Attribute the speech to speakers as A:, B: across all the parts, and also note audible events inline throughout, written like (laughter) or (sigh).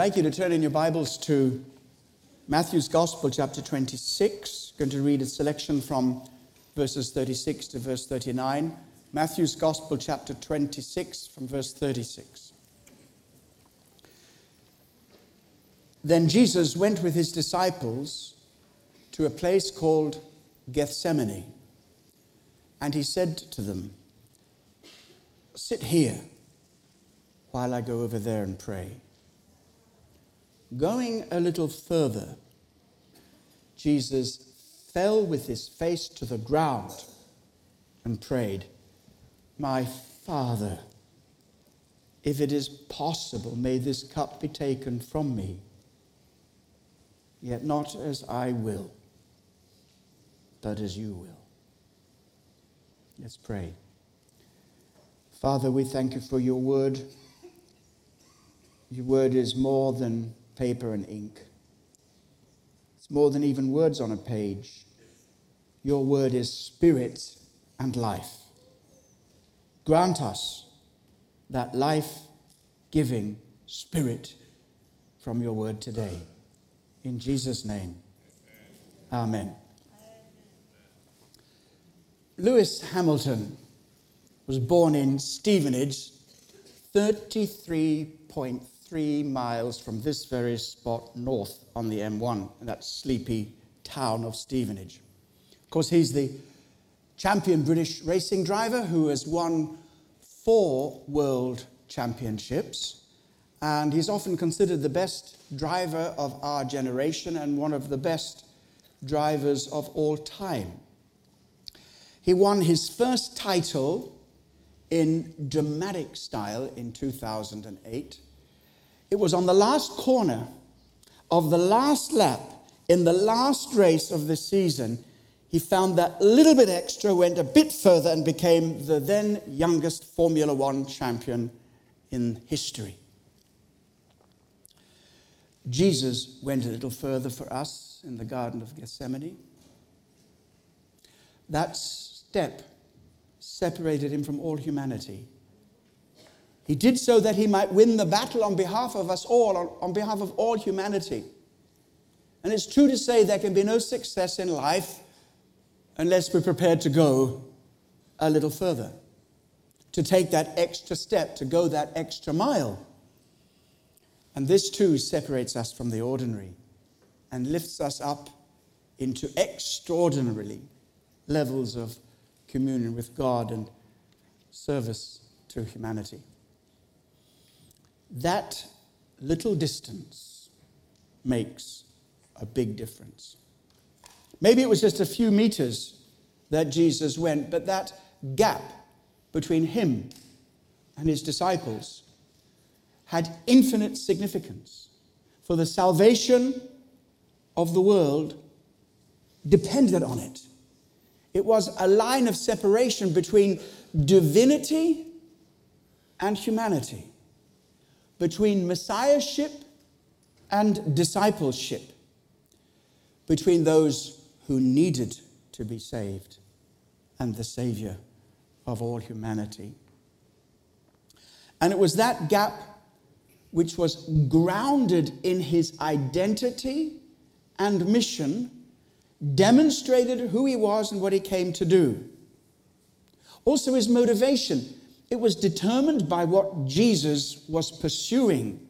A: I'd like you to turn in your Bibles to Matthew's Gospel, chapter 26. I'm going to read a selection from verses 36 to verse 39. Matthew's Gospel, chapter 26, from verse 36. Then Jesus went with his disciples to a place called Gethsemane, and he said to them, Sit here while I go over there and pray. Going a little further, Jesus fell with his face to the ground and prayed, My Father, if it is possible, may this cup be taken from me. Yet not as I will, but as you will. Let's pray. Father, we thank you for your word. Your word is more than paper and ink. It's more than even words on a page. Your word is spirit and life. Grant us that life giving spirit from your word today. In Jesus' name, amen. Lewis Hamilton was born in Stevenage, 33.3 three miles from this very spot north on the M1, in that sleepy town of Stevenage. Of course, he's the champion British racing driver who has won four world championships, and he's often considered the best driver of our generation and one of the best drivers of all time. He won his first title in dramatic style in 2008 it was on the last corner of the last lap in the last race of the season. He found that little bit extra, went a bit further, and became the then youngest Formula One champion in history. Jesus went a little further for us in the Garden of Gethsemane. That step separated him from all humanity. He did so that he might win the battle on behalf of us all, on, behalf of all humanity. And it's true to say there can be no success in life unless we're prepared to go a little further, to take that extra step, to go that extra mile. And this too separates us from the ordinary and lifts us up into extraordinarily levels of communion with God and service to humanity that little distance makes a big difference. Maybe it was just a few meters that Jesus went, but that gap between him and his disciples had infinite significance. For the salvation of the world depended on it. It was a line of separation between divinity and humanity between messiahship and discipleship, between those who needed to be saved and the Savior of all humanity. And it was that gap which was grounded in his identity and mission, demonstrated who he was and what he came to do. Also, his motivation it was determined by what Jesus was pursuing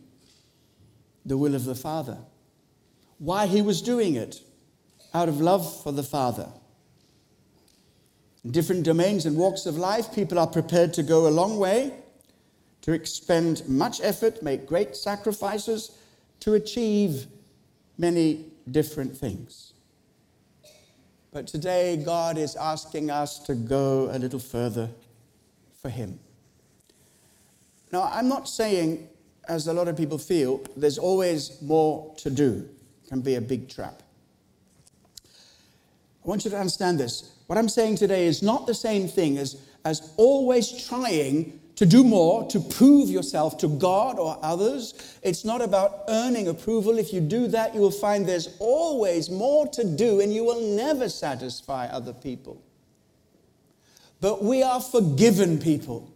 A: the will of the Father, why he was doing it, out of love for the Father. In different domains and walks of life, people are prepared to go a long way, to expend much effort, make great sacrifices to achieve many different things. But today, God is asking us to go a little further for Him. Now, I'm not saying, as a lot of people feel, there's always more to do. It can be a big trap. I want you to understand this. What I'm saying today is not the same thing as, as always trying to do more, to prove yourself to God or others. It's not about earning approval. If you do that, you will find there's always more to do and you will never satisfy other people. But we are forgiven people.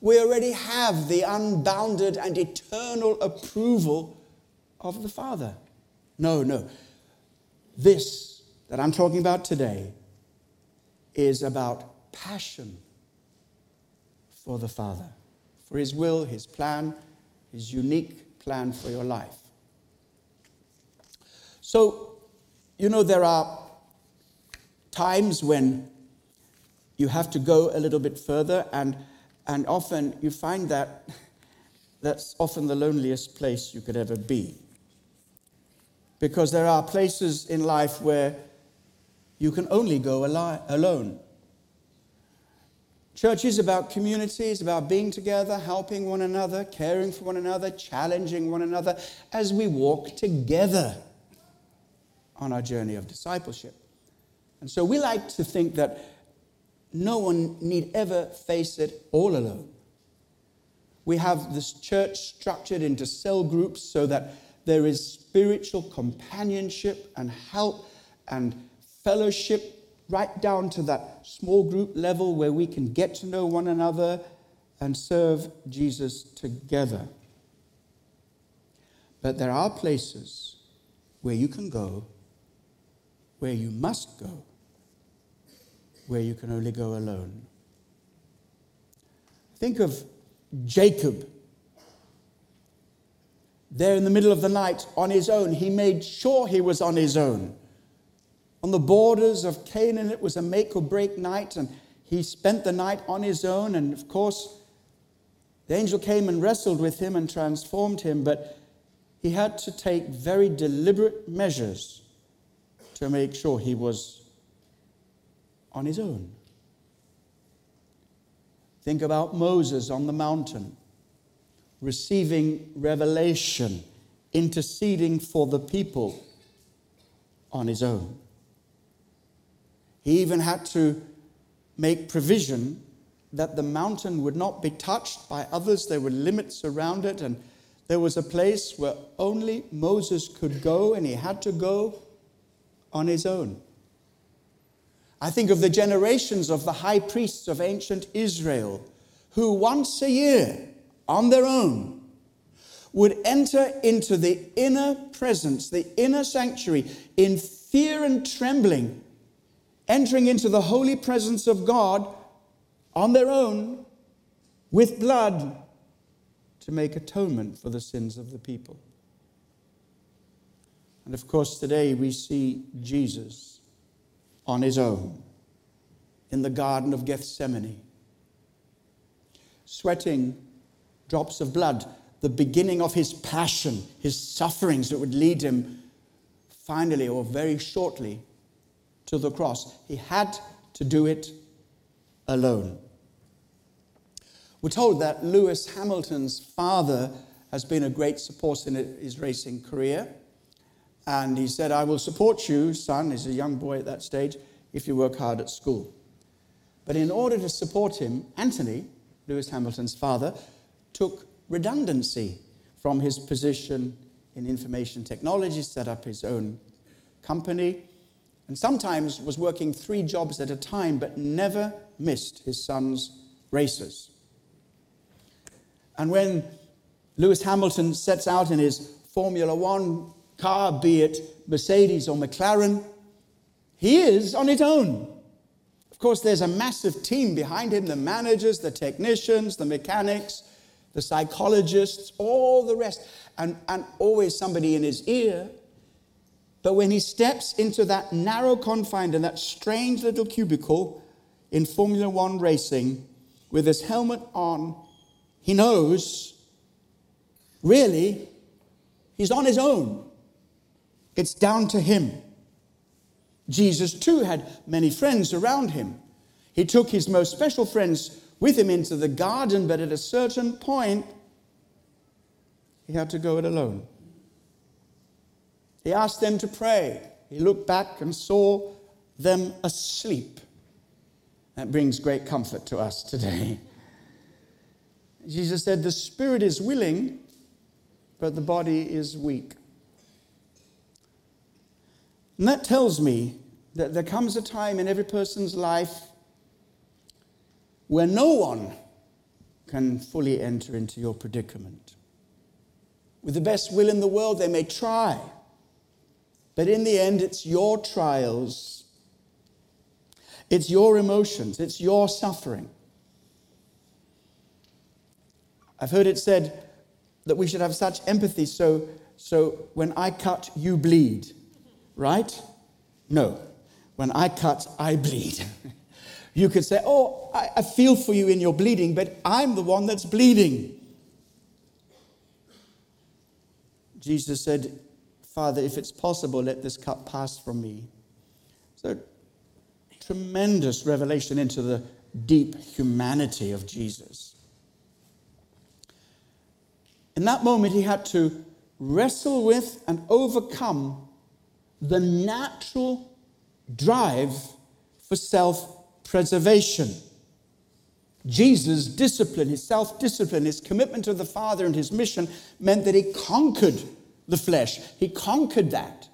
A: We already have the unbounded and eternal approval of the Father. No, no. This that I'm talking about today is about passion for the Father, for His will, His plan, His unique plan for your life. So, you know, there are times when you have to go a little bit further, and, and often you find that that's often the loneliest place you could ever be. Because there are places in life where you can only go alone. Church is about community, it's about being together, helping one another, caring for one another, challenging one another as we walk together on our journey of discipleship. And so we like to think that no one need ever face it all alone. We have this church structured into cell groups so that there is spiritual companionship and help and fellowship right down to that small group level where we can get to know one another and serve Jesus together. But there are places where you can go where you must go, where you can only go alone. Think of Jacob. There in the middle of the night on his own, he made sure he was on his own. On the borders of Canaan, it was a make or break night, and he spent the night on his own. And of course, the angel came and wrestled with him and transformed him, but he had to take very deliberate measures to make sure he was on his own. Think about Moses on the mountain, receiving revelation, interceding for the people on his own. He even had to make provision that the mountain would not be touched by others. There were limits around it, and there was a place where only Moses could go, and he had to go on his own. I think of the generations of the high priests of ancient Israel who once a year, on their own, would enter into the inner presence, the inner sanctuary, in fear and trembling, entering into the holy presence of God on their own with blood to make atonement for the sins of the people. And of course, today we see Jesus on his own in the Garden of Gethsemane, sweating drops of blood, the beginning of his passion, his sufferings that would lead him finally or very shortly to the cross. He had to do it alone. We're told that Lewis Hamilton's father has been a great support in his racing career. And he said, I will support you, son, he's a young boy at that stage, if you work hard at school. But in order to support him, Anthony, Lewis Hamilton's father, took redundancy from his position in information technology, set up his own company, and sometimes was working three jobs at a time, but never missed his son's races. And when Lewis Hamilton sets out in his Formula One car, be it Mercedes or McLaren, he is on his own. Of course, there's a massive team behind him the managers, the technicians, the mechanics, the psychologists, all the rest, and, and always somebody in his ear. But when he steps into that narrow confine and that strange little cubicle in Formula One racing with his helmet on, he knows really he's on his own. It's down to him. Jesus, too, had many friends around him. He took his most special friends with him into the garden, but at a certain point, he had to go it alone. He asked them to pray. He looked back and saw them asleep. That brings great comfort to us today. (laughs) Jesus said, The spirit is willing, but the body is weak. And that tells me that there comes a time in every person's life where no one can fully enter into your predicament. With the best will in the world, they may try. But in the end, it's your trials, it's your emotions, it's your suffering. I've heard it said that we should have such empathy so, so when I cut, you bleed, right? No. When I cut, I bleed. (laughs) you could say, Oh, I, I feel for you in your bleeding, but I'm the one that's bleeding. Jesus said, Father, if it's possible, let this cup pass from me. So, tremendous revelation into the deep humanity of Jesus. In that moment, he had to wrestle with and overcome the natural drive for self preservation. Jesus' discipline, his self discipline, his commitment to the Father and his mission meant that he conquered the flesh. He conquered that.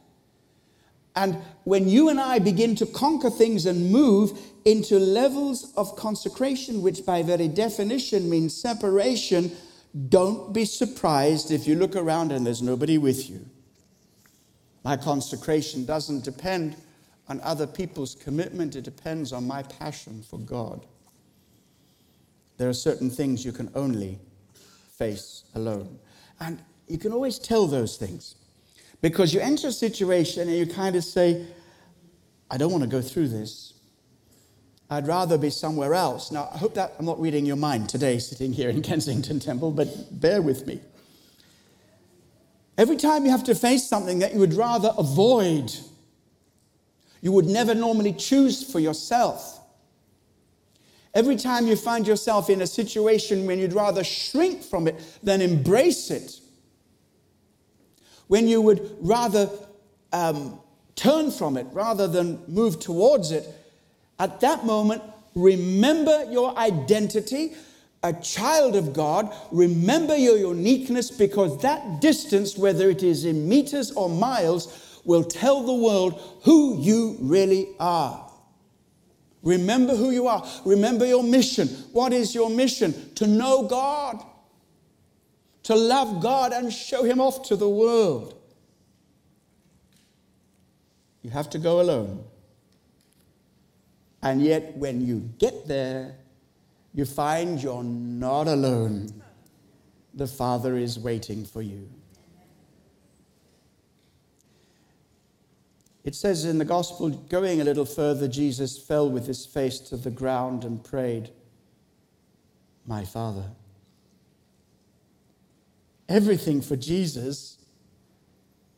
A: And when you and I begin to conquer things and move into levels of consecration, which by very definition means separation, don't be surprised if you look around and there's nobody with you. My consecration doesn't depend on other people's commitment, it depends on my passion for God. There are certain things you can only face alone. And you can always tell those things because you enter a situation and you kind of say, I don't want to go through this. I'd rather be somewhere else. Now, I hope that I'm not reading your mind today, sitting here in Kensington Temple, but bear with me. Every time you have to face something that you would rather avoid, you would never normally choose for yourself. Every time you find yourself in a situation when you'd rather shrink from it than embrace it, when you would rather um, turn from it rather than move towards it, at that moment, remember your identity, a child of God. Remember your uniqueness because that distance, whether it is in meters or miles, will tell the world who you really are. Remember who you are. Remember your mission. What is your mission? To know God, to love God and show Him off to the world. You have to go alone. And yet, when you get there, you find you're not alone. The Father is waiting for you. It says in the Gospel, going a little further, Jesus fell with his face to the ground and prayed, My Father. Everything for Jesus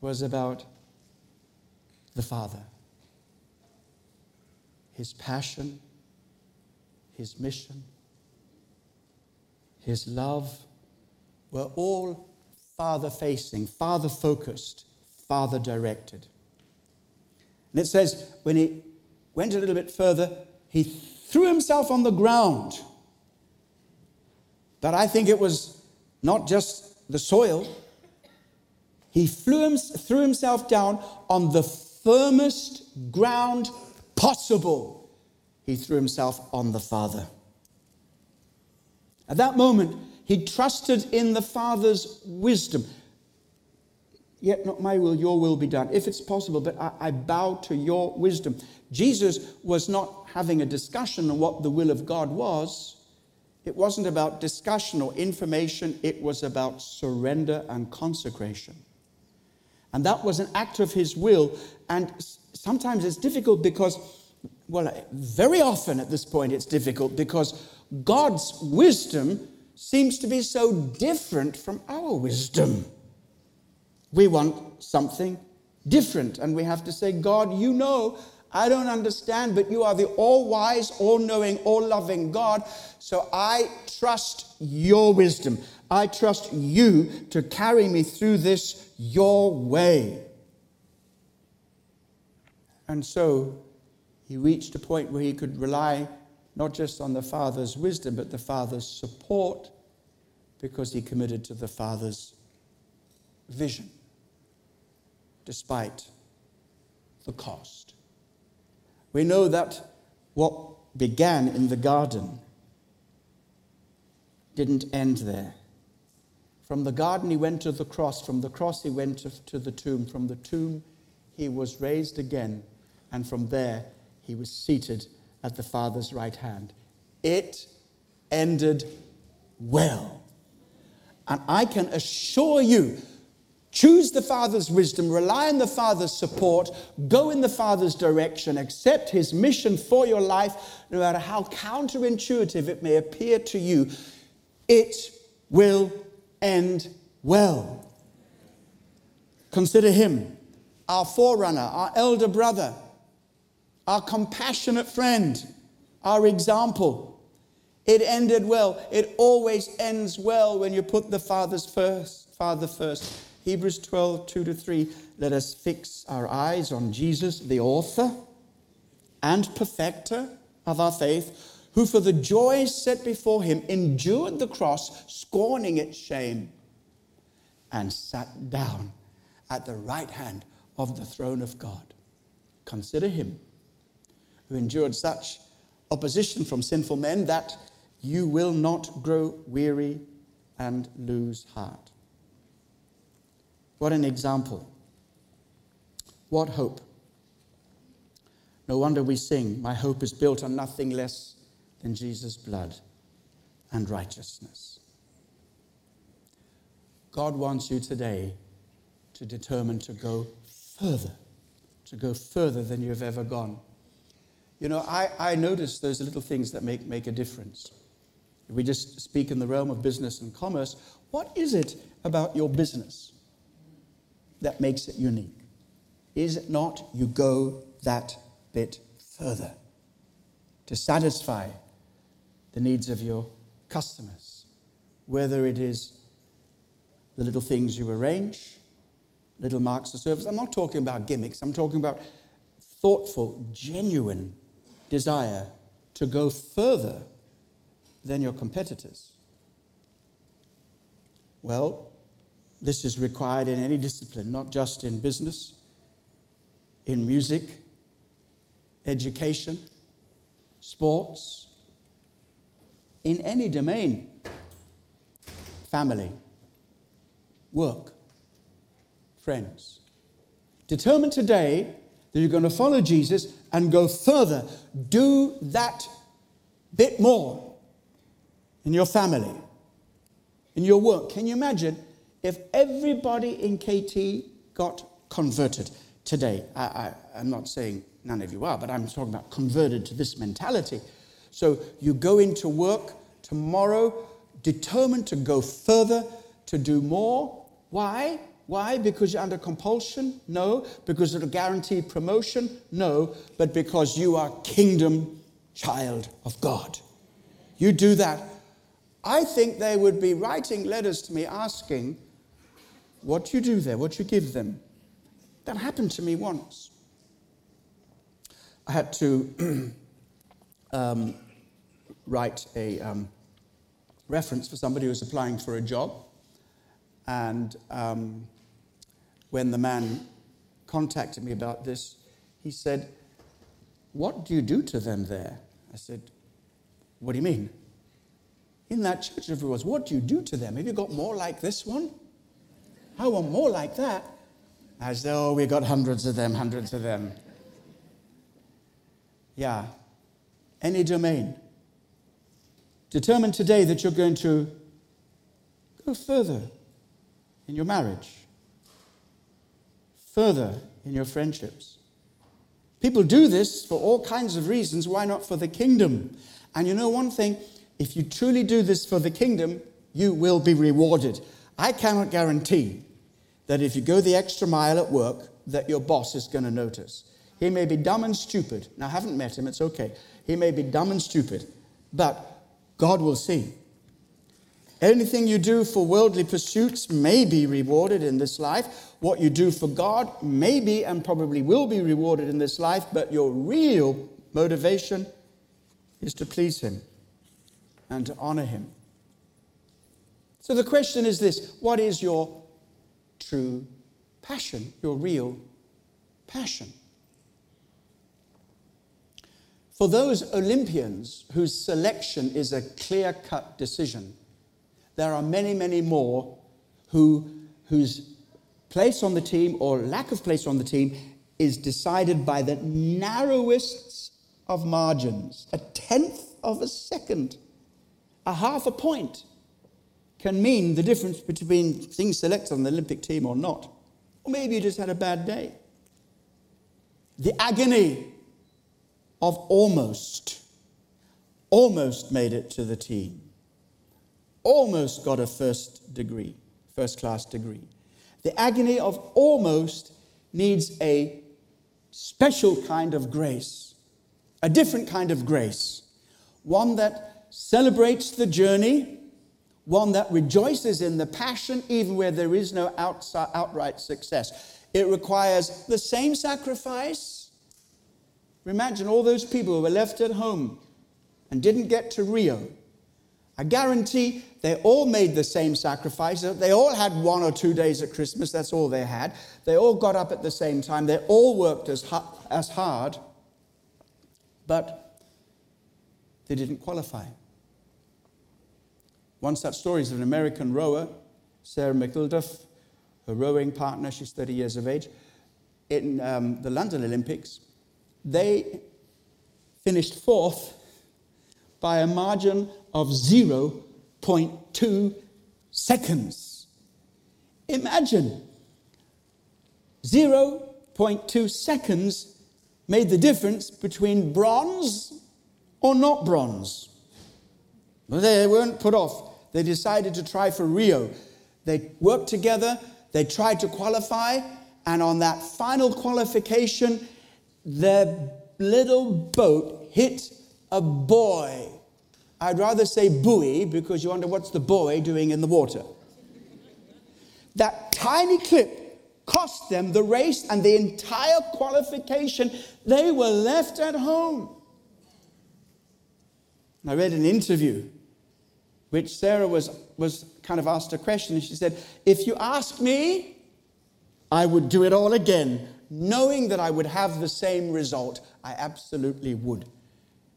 A: was about the Father his passion, his mission, his love were all Father facing, Father focused, Father directed. And it says, when he went a little bit further, he threw himself on the ground. But I think it was not just the soil, he him, threw himself down on the firmest ground possible, he threw himself on the Father. At that moment, he trusted in the Father's wisdom. Yet not my will, your will be done. If it's possible, but I, I, bow to your wisdom. Jesus was not having a discussion on what the will of God was. It wasn't about discussion or information, it was about surrender and consecration. And that was an act of his will. And sometimes it's difficult because, well, very often at this point it's difficult because God's wisdom seems to be so different from our wisdom. We want something different, and we have to say, God, you know, I don't understand, but you are the all wise, all knowing, all loving God, so I trust your wisdom. I trust you to carry me through this your way. And so he reached a point where he could rely not just on the Father's wisdom, but the Father's support because he committed to the Father's vision, despite the cost. We know that what began in the garden didn't end there. From the garden, he went to the cross. From the cross, he went to, the tomb. From the tomb, he was raised again. And from there, he was seated at the Father's right hand. It ended well. And I can assure you, choose the Father's wisdom, rely on the Father's support, go in the Father's direction, accept His mission for your life, no matter how counterintuitive it may appear to you, it will end well. Consider Him, our forerunner, our elder brother, our compassionate friend, our example. It ended well. It always ends well when you put the Father's first, Father first. Hebrews 12, 2 to 3. Let us fix our eyes on Jesus, the author and perfecter of our faith, who for the joy set before him endured the cross, scorning its shame, and sat down at the right hand of the throne of God. Consider him who endured such opposition from sinful men that you will not grow weary and lose heart. What an example. What hope. No wonder we sing, My hope is built on nothing less than Jesus' blood and righteousness. God wants you today to determine to go further, to go further than you've ever gone. You know, I, I notice those little things that make, make a difference. If we just speak in the realm of business and commerce, what is it about your business that makes it unique? Is it not you go that bit further to satisfy the needs of your customers? Whether it is the little things you arrange, little marks of service. I'm not talking about gimmicks, I'm talking about thoughtful, genuine desire to go further than your competitors? Well, this is required in any discipline, not just in business, in music, education, sports, in any domain, family, work, friends. Determine today that you're going to follow Jesus and go further. Do that bit more in your family, in your work. Can you imagine if everybody in KT got converted today? I, am not saying none of you are, but I'm talking about converted to this mentality. So you go into work tomorrow determined to go further, to do more. Why? Why? Because you're under compulsion? No. Because of a guaranteed promotion? No. But because you are kingdom child of God. You do that I think they would be writing letters to me asking, What you do there, what you give them. That happened to me once. I had to (clears throat) um, write a um, reference for somebody who was applying for a job. And um, when the man contacted me about this, he said, What do you do to them there? I said, What do you mean? in that church it was, what do you do to them? Have you got more like this one? I want more like that. I said, oh, we got hundreds of them, hundreds of them. Yeah. Any domain. Determine today that you're going to go further in your marriage, further in your friendships. People do this for all kinds of reasons. Why not for the kingdom? And you know one thing? if you truly do this for the kingdom, you will be rewarded. I cannot guarantee that if you go the extra mile at work, that your boss is going to notice. He may be dumb and stupid. Now, I haven't met him, it's okay. He may be dumb and stupid, but God will see. Anything you do for worldly pursuits may be rewarded in this life. What you do for God may be and probably will be rewarded in this life, but your real motivation is to please Him and to honor him. So the question is this what is your true passion, your real passion? For those Olympians whose selection is a clear cut decision, there are many, many more who, whose place on the team or lack of place on the team is decided by the narrowest of margins. A tenth of a second, a half a point can mean the difference between being selected on the Olympic team or not. Or maybe you just had a bad day. The agony of almost, almost made it to the team, almost got a first degree, first class degree. The agony of almost needs a special kind of grace, a different kind of grace, one that celebrates the journey, one that rejoices in the passion even where there is no outside, outright success. It requires the same sacrifice. Imagine all those people who were left at home and didn't get to Rio I guarantee they all made the same sacrifice. They all had one or two days at Christmas. That's all they had. They all got up at the same time. They all worked as, as hard, but they didn't qualify. One such story is of an American rower, Sarah McIlduff, her rowing partner. She's 30 years of age. In um, the London Olympics, they finished fourth by a margin of 0.2 seconds. Imagine 0.2 seconds made the difference between bronze or not bronze. Well, they weren't put off. They decided to try for Rio. They worked together, they tried to qualify, and on that final qualification, their little boat hit a buoy I'd rather say buoy because you wonder what's the boy doing in the water. That tiny clip cost them the race and the entire qualification. They were left at home. I read an interview which Sarah was, was kind of asked a question, and she said, If you ask me, I would do it all again, knowing that I would have the same result. I absolutely would.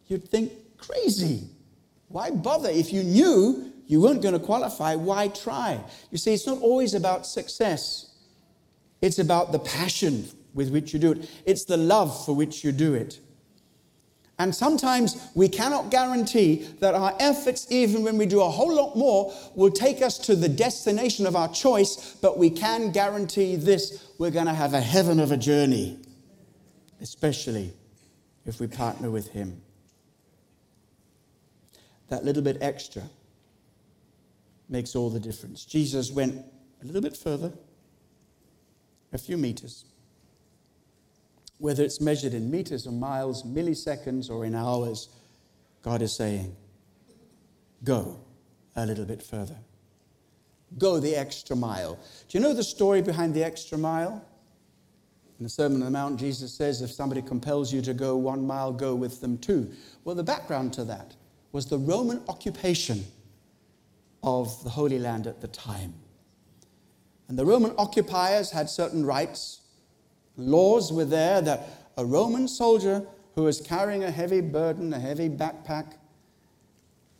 A: You'd think crazy. Why bother? If you knew you weren't going to qualify, why try? You see, it's not always about success, it's about the passion with which you do it, it's the love for which you do it. And sometimes we cannot guarantee that our efforts, even when we do a whole lot more, will take us to the destination of our choice, but we can guarantee this we're going to have a heaven of a journey, especially if we partner with Him that little bit extra makes all the difference. Jesus went a little bit further, a few meters. Whether it's measured in meters or miles, milliseconds, or in hours, God is saying, Go a little bit further. Go the extra mile. Do you know the story behind the extra mile? In the Sermon on the Mount, Jesus says, If somebody compels you to go one mile, go with them two. Well, the background to that was the Roman occupation of the Holy Land at the time. And the Roman occupiers had certain rights. Laws were there that a Roman soldier who was carrying a heavy burden, a heavy backpack,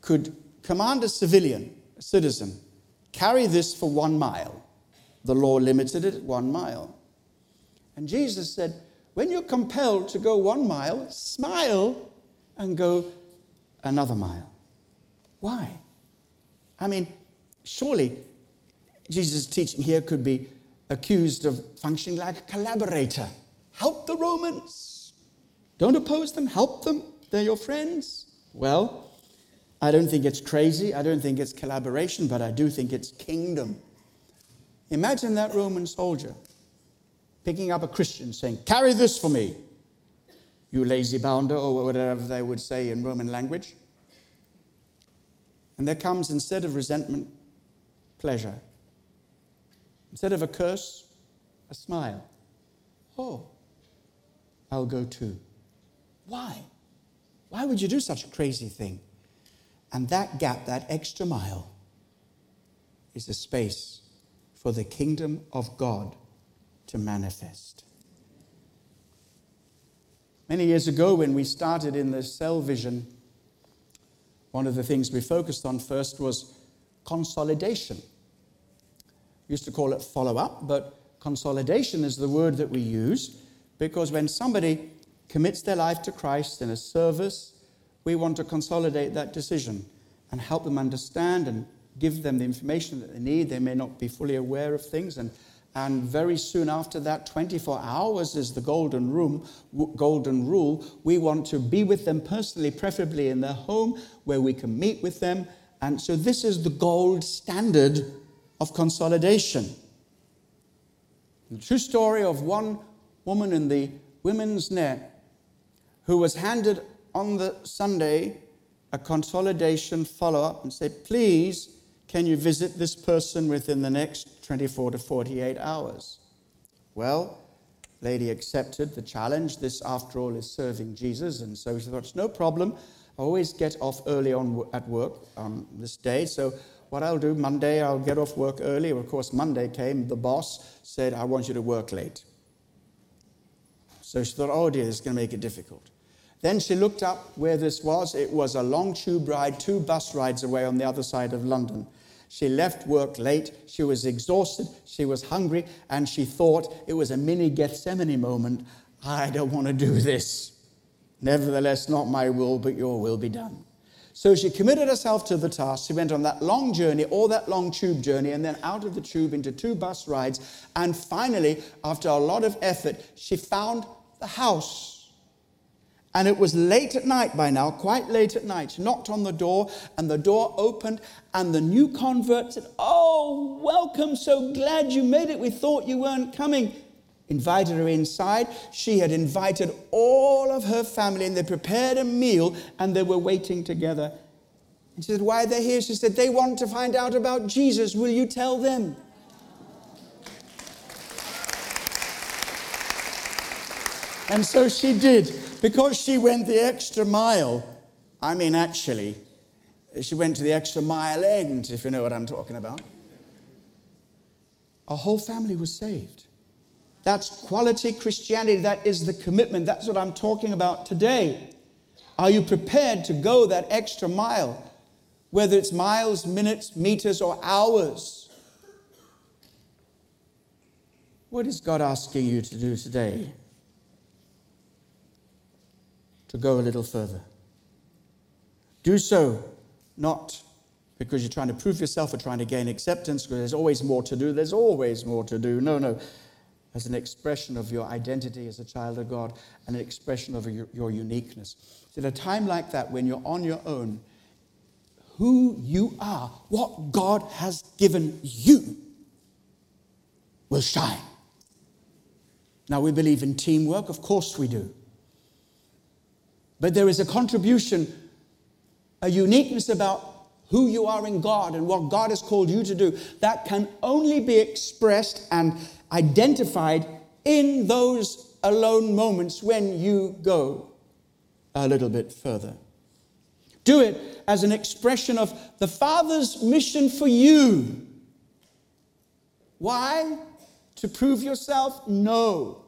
A: could command a civilian, a citizen, carry this for one mile. The law limited it at one mile. And Jesus said, when you're compelled to go one mile, smile and go another mile. Why? I mean, surely Jesus' teaching here could be accused of functioning like a collaborator. Help the Romans. Don't oppose them, help them. They're your friends. Well, I don't think it's crazy. I don't think it's collaboration, but I do think it's kingdom. Imagine that Roman soldier picking up a Christian saying, Carry this for me you lazy bounder, or whatever they would say in Roman language. And there comes, instead of resentment, pleasure. Instead of a curse, a smile. Oh, I'll go too. Why? Why would you do such a crazy thing? And that gap, that extra mile, is a space for the kingdom of God to manifest. Many years ago, when we started in the cell vision, one of the things we focused on first was consolidation. We used to call it follow up, but consolidation is the word that we use because when somebody commits their life to Christ in a service, we want to consolidate that decision and help them understand and give them the information that they need. They may not be fully aware of things. And, and very soon after that, 24 hours is the golden, room, golden rule. We want to be with them personally, preferably in their home where we can meet with them. And so this is the gold standard of consolidation. The true story of one woman in the women's net who was handed on the Sunday a consolidation follow up and said, please, can you visit this person within the next 24 to 48 hours? Well, lady accepted the challenge. This, after all, is serving Jesus. And so she thought, no problem. I always get off early on at work on this day. So what I'll do, Monday, I'll get off work early. Of course, Monday came, the boss said, I want you to work late. So she thought, oh dear, this is going to make it difficult. Then she looked up where this was. It was a long tube ride, two bus rides away on the other side of London. She left work late. She was exhausted. She was hungry. And she thought it was a mini Gethsemane moment. I don't want to do this. Nevertheless, not my will, but your will be done. So she committed herself to the task. She went on that long journey, all that long tube journey, and then out of the tube into two bus rides. And finally, after a lot of effort, she found the house and it was late at night by now, quite late at night. She knocked on the door, and the door opened, and the new convert said, Oh, welcome, so glad you made it. We thought you weren't coming. Invited her inside. She had invited all of her family, and they prepared a meal, and they were waiting together. And she said, Why are they here? She said, They want to find out about Jesus. Will you tell them? And so she did because she went the extra mile. I mean, actually, she went to the extra mile end, if you know what I'm talking about. A whole family was saved. That's quality Christianity. That is the commitment. That's what I'm talking about today. Are you prepared to go that extra mile? Whether it's miles, minutes, meters, or hours. What is God asking you to do today? To go a little further. Do so not because you're trying to prove yourself or trying to gain acceptance, because there's always more to do. There's always more to do. No, no. As an expression of your identity as a child of God and an expression of your, your uniqueness. At a time like that, when you're on your own, who you are, what God has given you, will shine. Now, we believe in teamwork, of course we do. But there is a contribution, a uniqueness about who you are in God and what God has called you to do that can only be expressed and identified in those alone moments when you go a little bit further. Do it as an expression of the Father's mission for you. Why? To prove yourself? No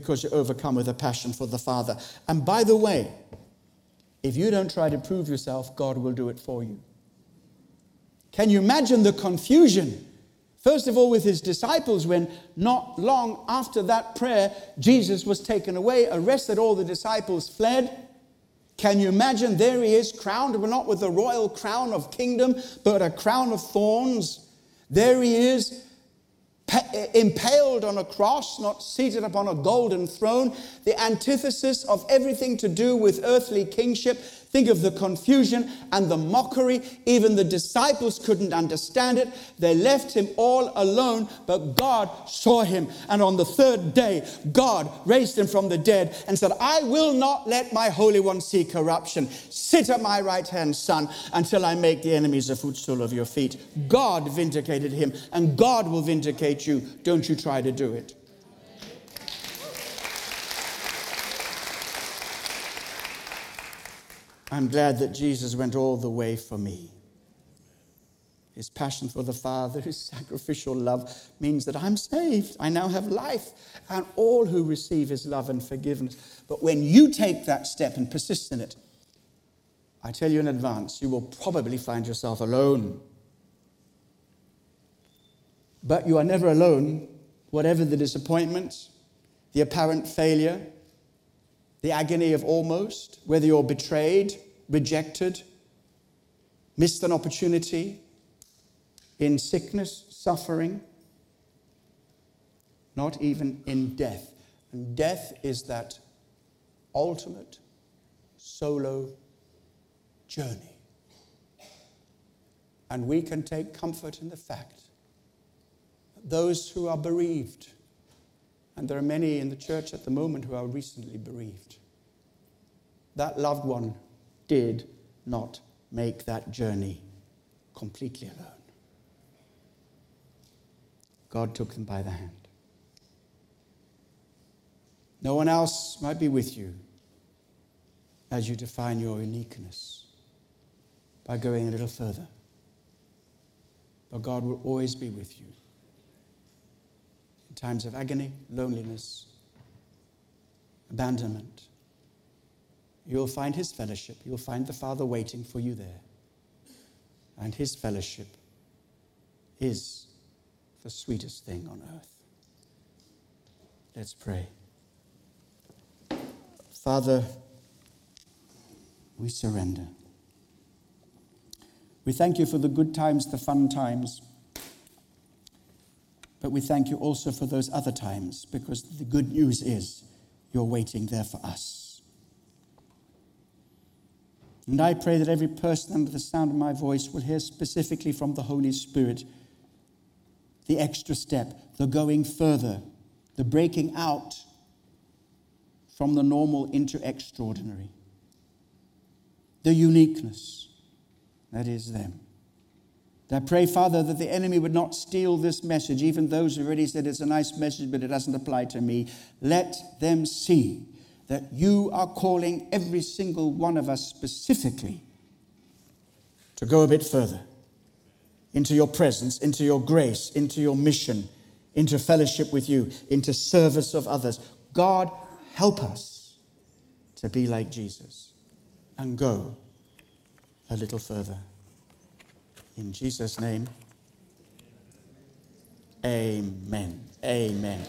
A: because you're overcome with a passion for the Father. And by the way, if you don't try to prove yourself, God will do it for you. Can you imagine the confusion? First of all, with his disciples, when not long after that prayer, Jesus was taken away, arrested, all the disciples fled. Can you imagine? There he is, crowned, but not with the royal crown of kingdom, but a crown of thorns. There he is, impaled on a cross, not seated upon a golden throne, the antithesis of everything to do with earthly kingship, Think of the confusion and the mockery. Even the disciples couldn't understand it. They left him all alone, but God saw him. And on the third day, God raised him from the dead and said, I will not let my Holy One see corruption. Sit at my right hand, son, until I make the enemies a footstool of your feet. God vindicated him, and God will vindicate you. Don't you try to do it. I'm glad that Jesus went all the way for me. His passion for the Father, his (laughs) sacrificial love means that I'm saved. I now have life, and all who receive his love and forgiveness. But when you take that step and persist in it, I tell you in advance, you will probably find yourself alone. But you are never alone, whatever the disappointment, the apparent failure, the agony of almost, whether you're betrayed, rejected, missed an opportunity in sickness, suffering, not even in death. And death is that ultimate solo journey. And we can take comfort in the fact that those who are bereaved, and there are many in the church at the moment who are recently bereaved. That loved one did not make that journey completely alone. God took them by the hand. No one else might be with you as you define your uniqueness by going a little further. But God will always be with you in times of agony, loneliness, abandonment. You'll find His fellowship. You'll find the Father waiting for you there. And His fellowship is the sweetest thing on earth. Let's pray. Father, we surrender. We thank you for the good times, the fun times. But we thank you also for those other times because the good news is you're waiting there for us. And I pray that every person under the sound of my voice will hear specifically from the Holy Spirit the extra step, the going further, the breaking out from the normal into extraordinary, the uniqueness that is them. I pray, Father, that the enemy would not steal this message, even those who already said it's a nice message, but it doesn't apply to me. Let them see that you are calling every single one of us specifically to go a bit further into your presence, into your grace, into your mission, into fellowship with you, into service of others. God, help us to be like Jesus and go a little further. In Jesus' name, amen. Amen.